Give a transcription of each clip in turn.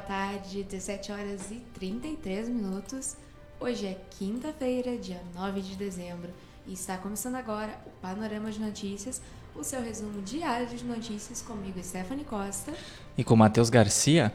tarde, 17 horas e 33 minutos. Hoje é quinta-feira, dia 9 de dezembro, e está começando agora o Panorama de Notícias, o seu resumo diário de notícias comigo, Stephanie Costa. E com Matheus Garcia.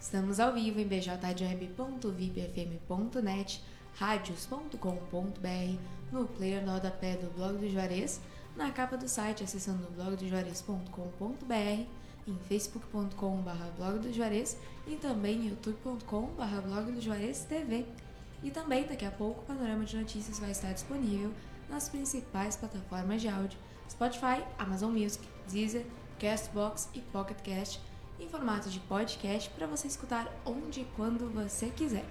Estamos ao vivo em bjweb.vipfm.net, radios.com.br, no player no rodapé do blog do Juarez, na capa do site acessando blogdojuarez.com.br em facebook.com.br blog do Juarez e também youtube.com.br blog do Juarez TV. E também daqui a pouco o Panorama de Notícias vai estar disponível nas principais plataformas de áudio Spotify, Amazon Music, Deezer, Castbox e Pocket Cast em formato de podcast para você escutar onde e quando você quiser.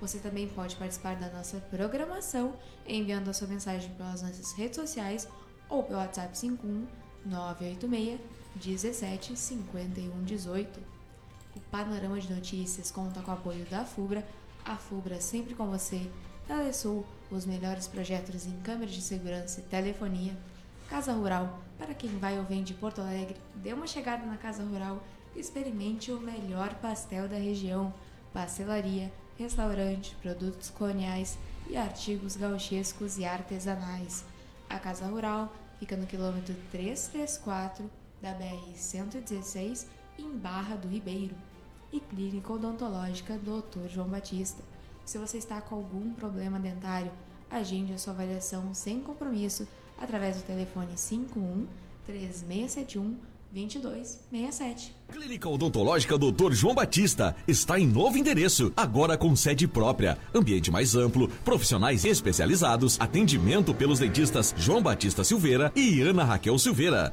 Você também pode participar da nossa programação enviando a sua mensagem pelas nossas redes sociais ou pelo WhatsApp 51 986 17 51 18. O Panorama de Notícias conta com o apoio da FUBRA, a FUBRA sempre com você, Telesul, os melhores projetos em câmeras de segurança e telefonia, Casa Rural, para quem vai ou vem de Porto Alegre, dê uma chegada na Casa Rural experimente o melhor pastel da região, pastelaria, restaurante, produtos coloniais e artigos gauchescos e artesanais. A Casa Rural fica no quilômetro 334 da BR-116 em Barra do Ribeiro. E Clínica Odontológica Dr. João Batista. Se você está com algum problema dentário, agende a sua avaliação sem compromisso através do telefone 51 3671 2267. Clínica Odontológica Dr. João Batista está em novo endereço, agora com sede própria, ambiente mais amplo, profissionais especializados, atendimento pelos dentistas João Batista Silveira e Ana Raquel Silveira.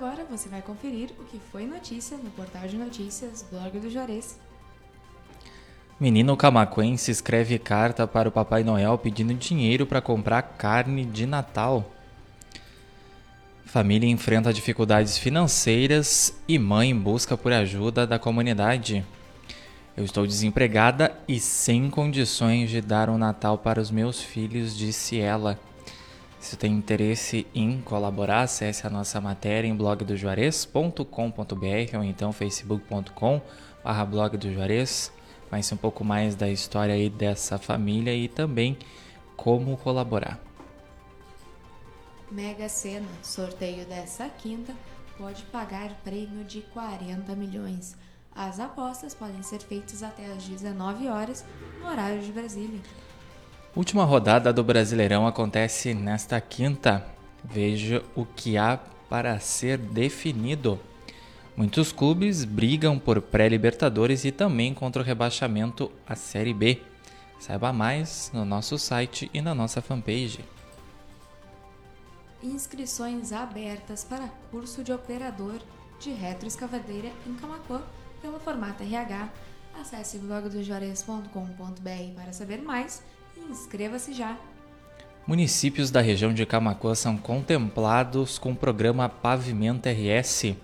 Agora você vai conferir o que foi notícia no portal de notícias Blog do Juarez. Menino camaquense escreve carta para o Papai Noel pedindo dinheiro para comprar carne de Natal. Família enfrenta dificuldades financeiras e mãe busca por ajuda da comunidade. Eu estou desempregada e sem condições de dar um Natal para os meus filhos, disse ela. Se tem interesse em colaborar, acesse a nossa matéria em blogdojuarez.com.br ou então facebook.com barra blog do Juarez. Conhece um pouco mais da história aí dessa família e também como colaborar. Mega Sena, sorteio dessa quinta, pode pagar prêmio de 40 milhões. As apostas podem ser feitas até às 19 horas no horário de Brasília. Última rodada do Brasileirão acontece nesta quinta. Veja o que há para ser definido. Muitos clubes brigam por pré-Libertadores e também contra o rebaixamento à Série B. Saiba mais no nosso site e na nossa fanpage. Inscrições abertas para curso de operador de retroescavadeira em Camacuã pelo formato RH. Acesse blogdojuarez.com.br para saber mais Inscreva-se já! Municípios da região de Camacuã são contemplados com o programa Pavimento RS.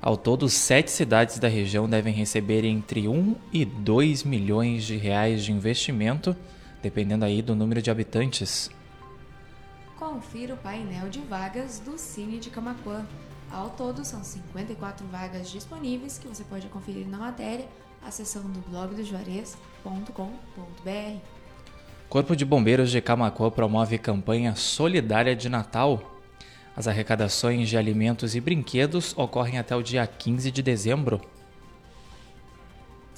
Ao todo, sete cidades da região devem receber entre 1 e 2 milhões de reais de investimento, dependendo aí do número de habitantes. Confira o painel de vagas do Cine de Camacuã. Ao todo, são 54 vagas disponíveis que você pode conferir na matéria acessando blogdojuarez.com.br. Corpo de Bombeiros de Camacuã promove campanha solidária de Natal. As arrecadações de alimentos e brinquedos ocorrem até o dia 15 de dezembro.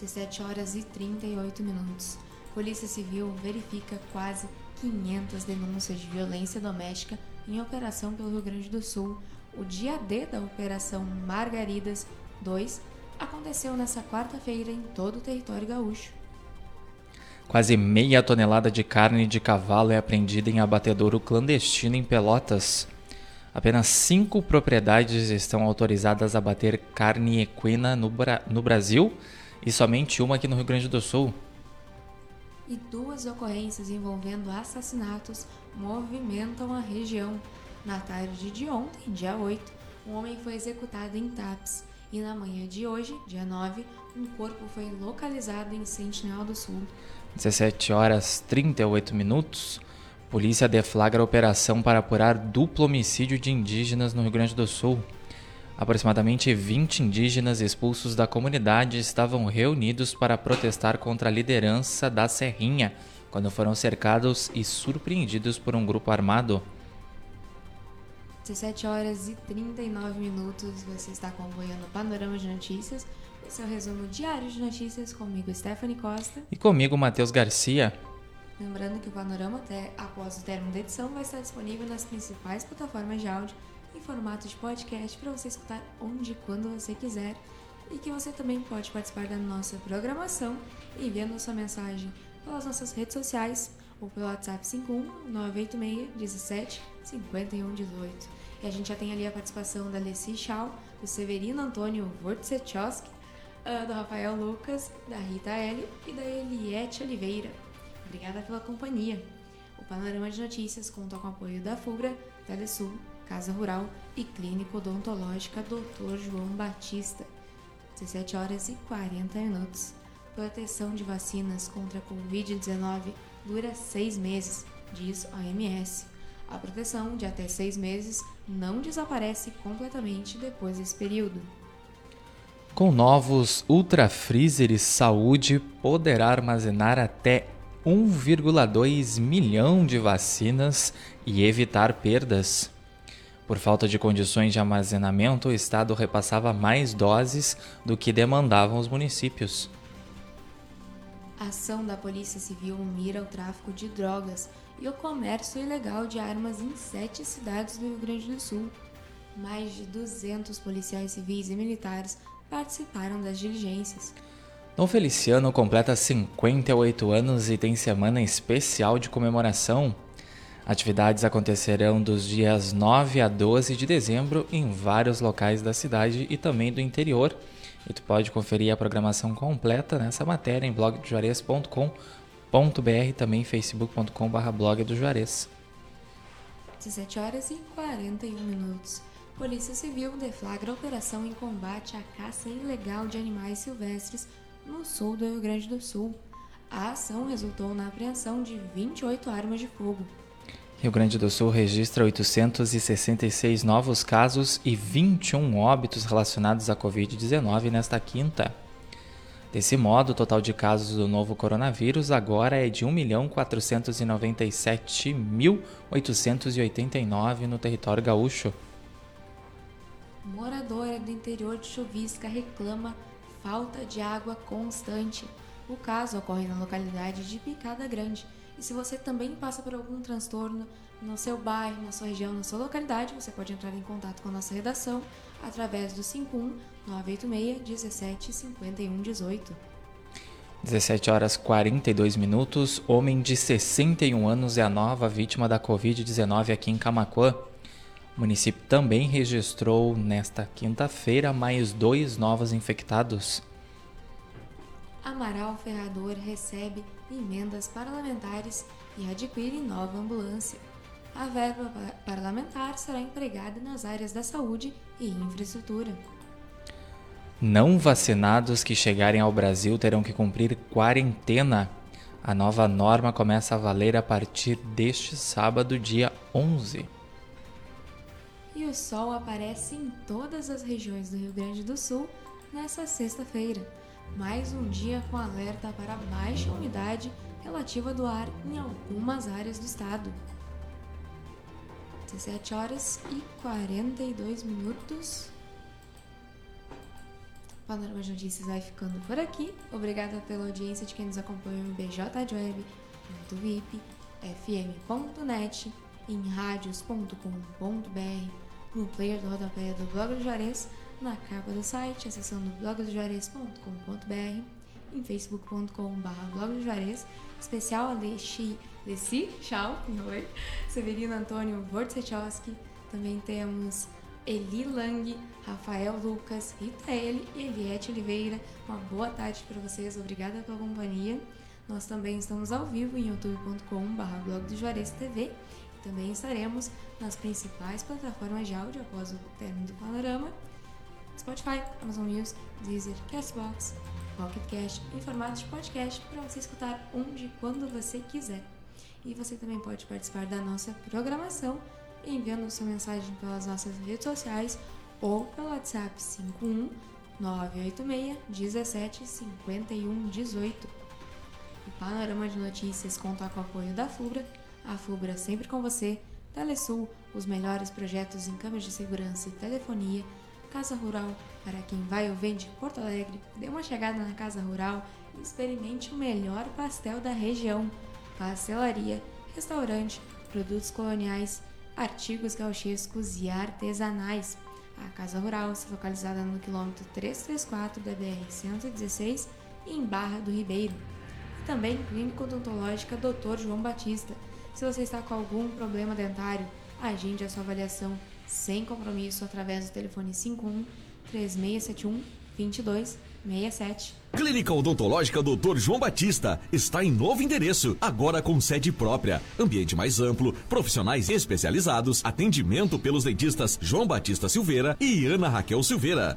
17 horas e 38 minutos. Polícia Civil verifica quase 500 denúncias de violência doméstica em operação pelo Rio Grande do Sul. O dia D da Operação Margaridas 2 aconteceu nesta quarta-feira em todo o território gaúcho. Quase meia tonelada de carne de cavalo é apreendida em abatedouro clandestino em Pelotas. Apenas cinco propriedades estão autorizadas a bater carne equina no, Bra no Brasil e somente uma aqui no Rio Grande do Sul. E duas ocorrências envolvendo assassinatos movimentam a região. Na tarde de ontem, dia 8, um homem foi executado em TAPS e na manhã de hoje, dia 9, um corpo foi localizado em Sentinel do Sul. 17 horas 38 minutos. Polícia deflagra operação para apurar duplo homicídio de indígenas no Rio Grande do Sul. Aproximadamente 20 indígenas expulsos da comunidade estavam reunidos para protestar contra a liderança da Serrinha, quando foram cercados e surpreendidos por um grupo armado. 17 horas e 39 minutos, você está acompanhando o Panorama de Notícias, seu resumo diário de notícias comigo, Stephanie Costa. E comigo, Matheus Garcia. Lembrando que o Panorama, até após o término da edição, vai estar disponível nas principais plataformas de áudio em formato de podcast para você escutar onde e quando você quiser. E que você também pode participar da nossa programação enviando sua mensagem pelas nossas redes sociais ou pelo WhatsApp 51 986 17 51 18. E a gente já tem ali a participação da Alessi Chau, do Severino Antônio Wurtzechowski, do Rafael Lucas, da Rita L e da Eliette Oliveira. Obrigada pela companhia. O Panorama de Notícias conta com o apoio da FUBRA, Telesul, Casa Rural e Clínica Odontológica Dr. João Batista. 17 horas e 40 minutos. Proteção de vacinas contra a Covid-19 dura seis meses, diz a OMS. A proteção de até seis meses não desaparece completamente depois desse período. Com novos Ultra Freezers, saúde poderá armazenar até 1,2 milhão de vacinas e evitar perdas. Por falta de condições de armazenamento, o Estado repassava mais doses do que demandavam os municípios. A ação da Polícia Civil mira o tráfico de drogas e o comércio ilegal de armas em sete cidades do Rio Grande do Sul. Mais de 200 policiais civis e militares participaram das diligências. Dom Feliciano completa 58 anos e tem semana especial de comemoração. Atividades acontecerão dos dias 9 a 12 de dezembro em vários locais da cidade e também do interior. E tu pode conferir a programação completa nessa matéria em blogdojuarez.com.br também facebook.com.br blog do Juarez. 17 horas e 41 minutos. Polícia Civil deflagra operação em combate à caça ilegal de animais silvestres no sul do Rio Grande do Sul. A ação resultou na apreensão de 28 armas de fogo. Rio Grande do Sul registra 866 novos casos e 21 óbitos relacionados à Covid-19 nesta quinta. Desse modo, o total de casos do novo coronavírus agora é de 1.497.889 no território gaúcho. Moradora do interior de Chuvisca reclama falta de água constante. O caso ocorre na localidade de Picada Grande. E se você também passa por algum transtorno no seu bairro, na sua região, na sua localidade, você pode entrar em contato com a nossa redação através do 51 986 17 51 18. 17 horas 42 minutos. Homem de 61 anos é a nova vítima da Covid-19 aqui em Camacuã. O município também registrou nesta quinta-feira mais dois novos infectados. Amaral Ferrador recebe emendas parlamentares e adquire nova ambulância. A verba parlamentar será empregada nas áreas da saúde e infraestrutura. Não vacinados que chegarem ao Brasil terão que cumprir quarentena. A nova norma começa a valer a partir deste sábado, dia 11 e o sol aparece em todas as regiões do Rio Grande do Sul nesta sexta-feira. Mais um dia com alerta para baixa umidade relativa do ar em algumas áreas do estado. 17 horas e 42 minutos. O Panorama de Notícias vai ficando por aqui. Obrigada pela audiência de quem nos acompanha em bjweb.vip, fm.net, em radios.com.br no player do rodapé do Blog do Juarez, na capa do site, acessando blogdojuarez.com.br, em facebook.com.br blog do Juarez, especial Alexi, Leci Chau, Severino Antônio Wojciechowski, Também temos Eli Lang, Rafael Lucas, Rita Ele e Eliette Oliveira. Uma boa tarde para vocês, obrigada pela companhia. Nós também estamos ao vivo em youtube.com.br blog do Juarez TV também estaremos nas principais plataformas de áudio após o término do panorama Spotify, Amazon Music, Deezer, Castbox, Pocket Cast em formato de podcast para você escutar onde e quando você quiser. E você também pode participar da nossa programação enviando sua mensagem pelas nossas redes sociais ou pelo WhatsApp 51 986 17 51 18. O Panorama de Notícias conta com o apoio da FUBRA, a FUBRA sempre com você, Telesul, os melhores projetos em câmeras de segurança e telefonia, Casa Rural, para quem vai ou vem de Porto Alegre, dê uma chegada na Casa Rural e experimente o melhor pastel da região. Pastelaria, restaurante, produtos coloniais, artigos gauchescos e artesanais. A Casa Rural está localizada no quilômetro 334 da BR-116, em Barra do Ribeiro. E também Clínica Odontológica Dr. João Batista. Se você está com algum problema dentário, agende a sua avaliação sem compromisso através do telefone 51 3671 2267. Clínica Odontológica Dr. João Batista está em novo endereço, agora com sede própria, ambiente mais amplo, profissionais especializados, atendimento pelos dentistas João Batista Silveira e Ana Raquel Silveira.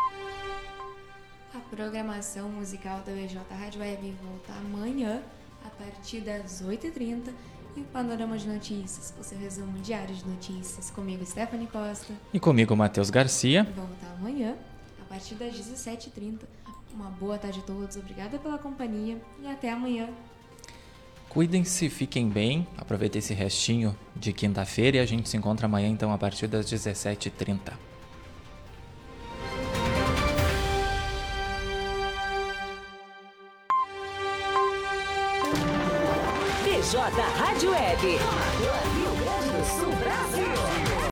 Programação musical da BJ Rádio Web volta amanhã, a partir das 8h30. E o Panorama de Notícias, o seu resumo diário de notícias, comigo, Stephanie Costa. E comigo, Matheus Garcia. Volta amanhã, a partir das 17h30. Uma boa tarde a todos, obrigada pela companhia e até amanhã. Cuidem-se, fiquem bem, aproveitem esse restinho de quinta-feira e a gente se encontra amanhã então a partir das 17h30. Target.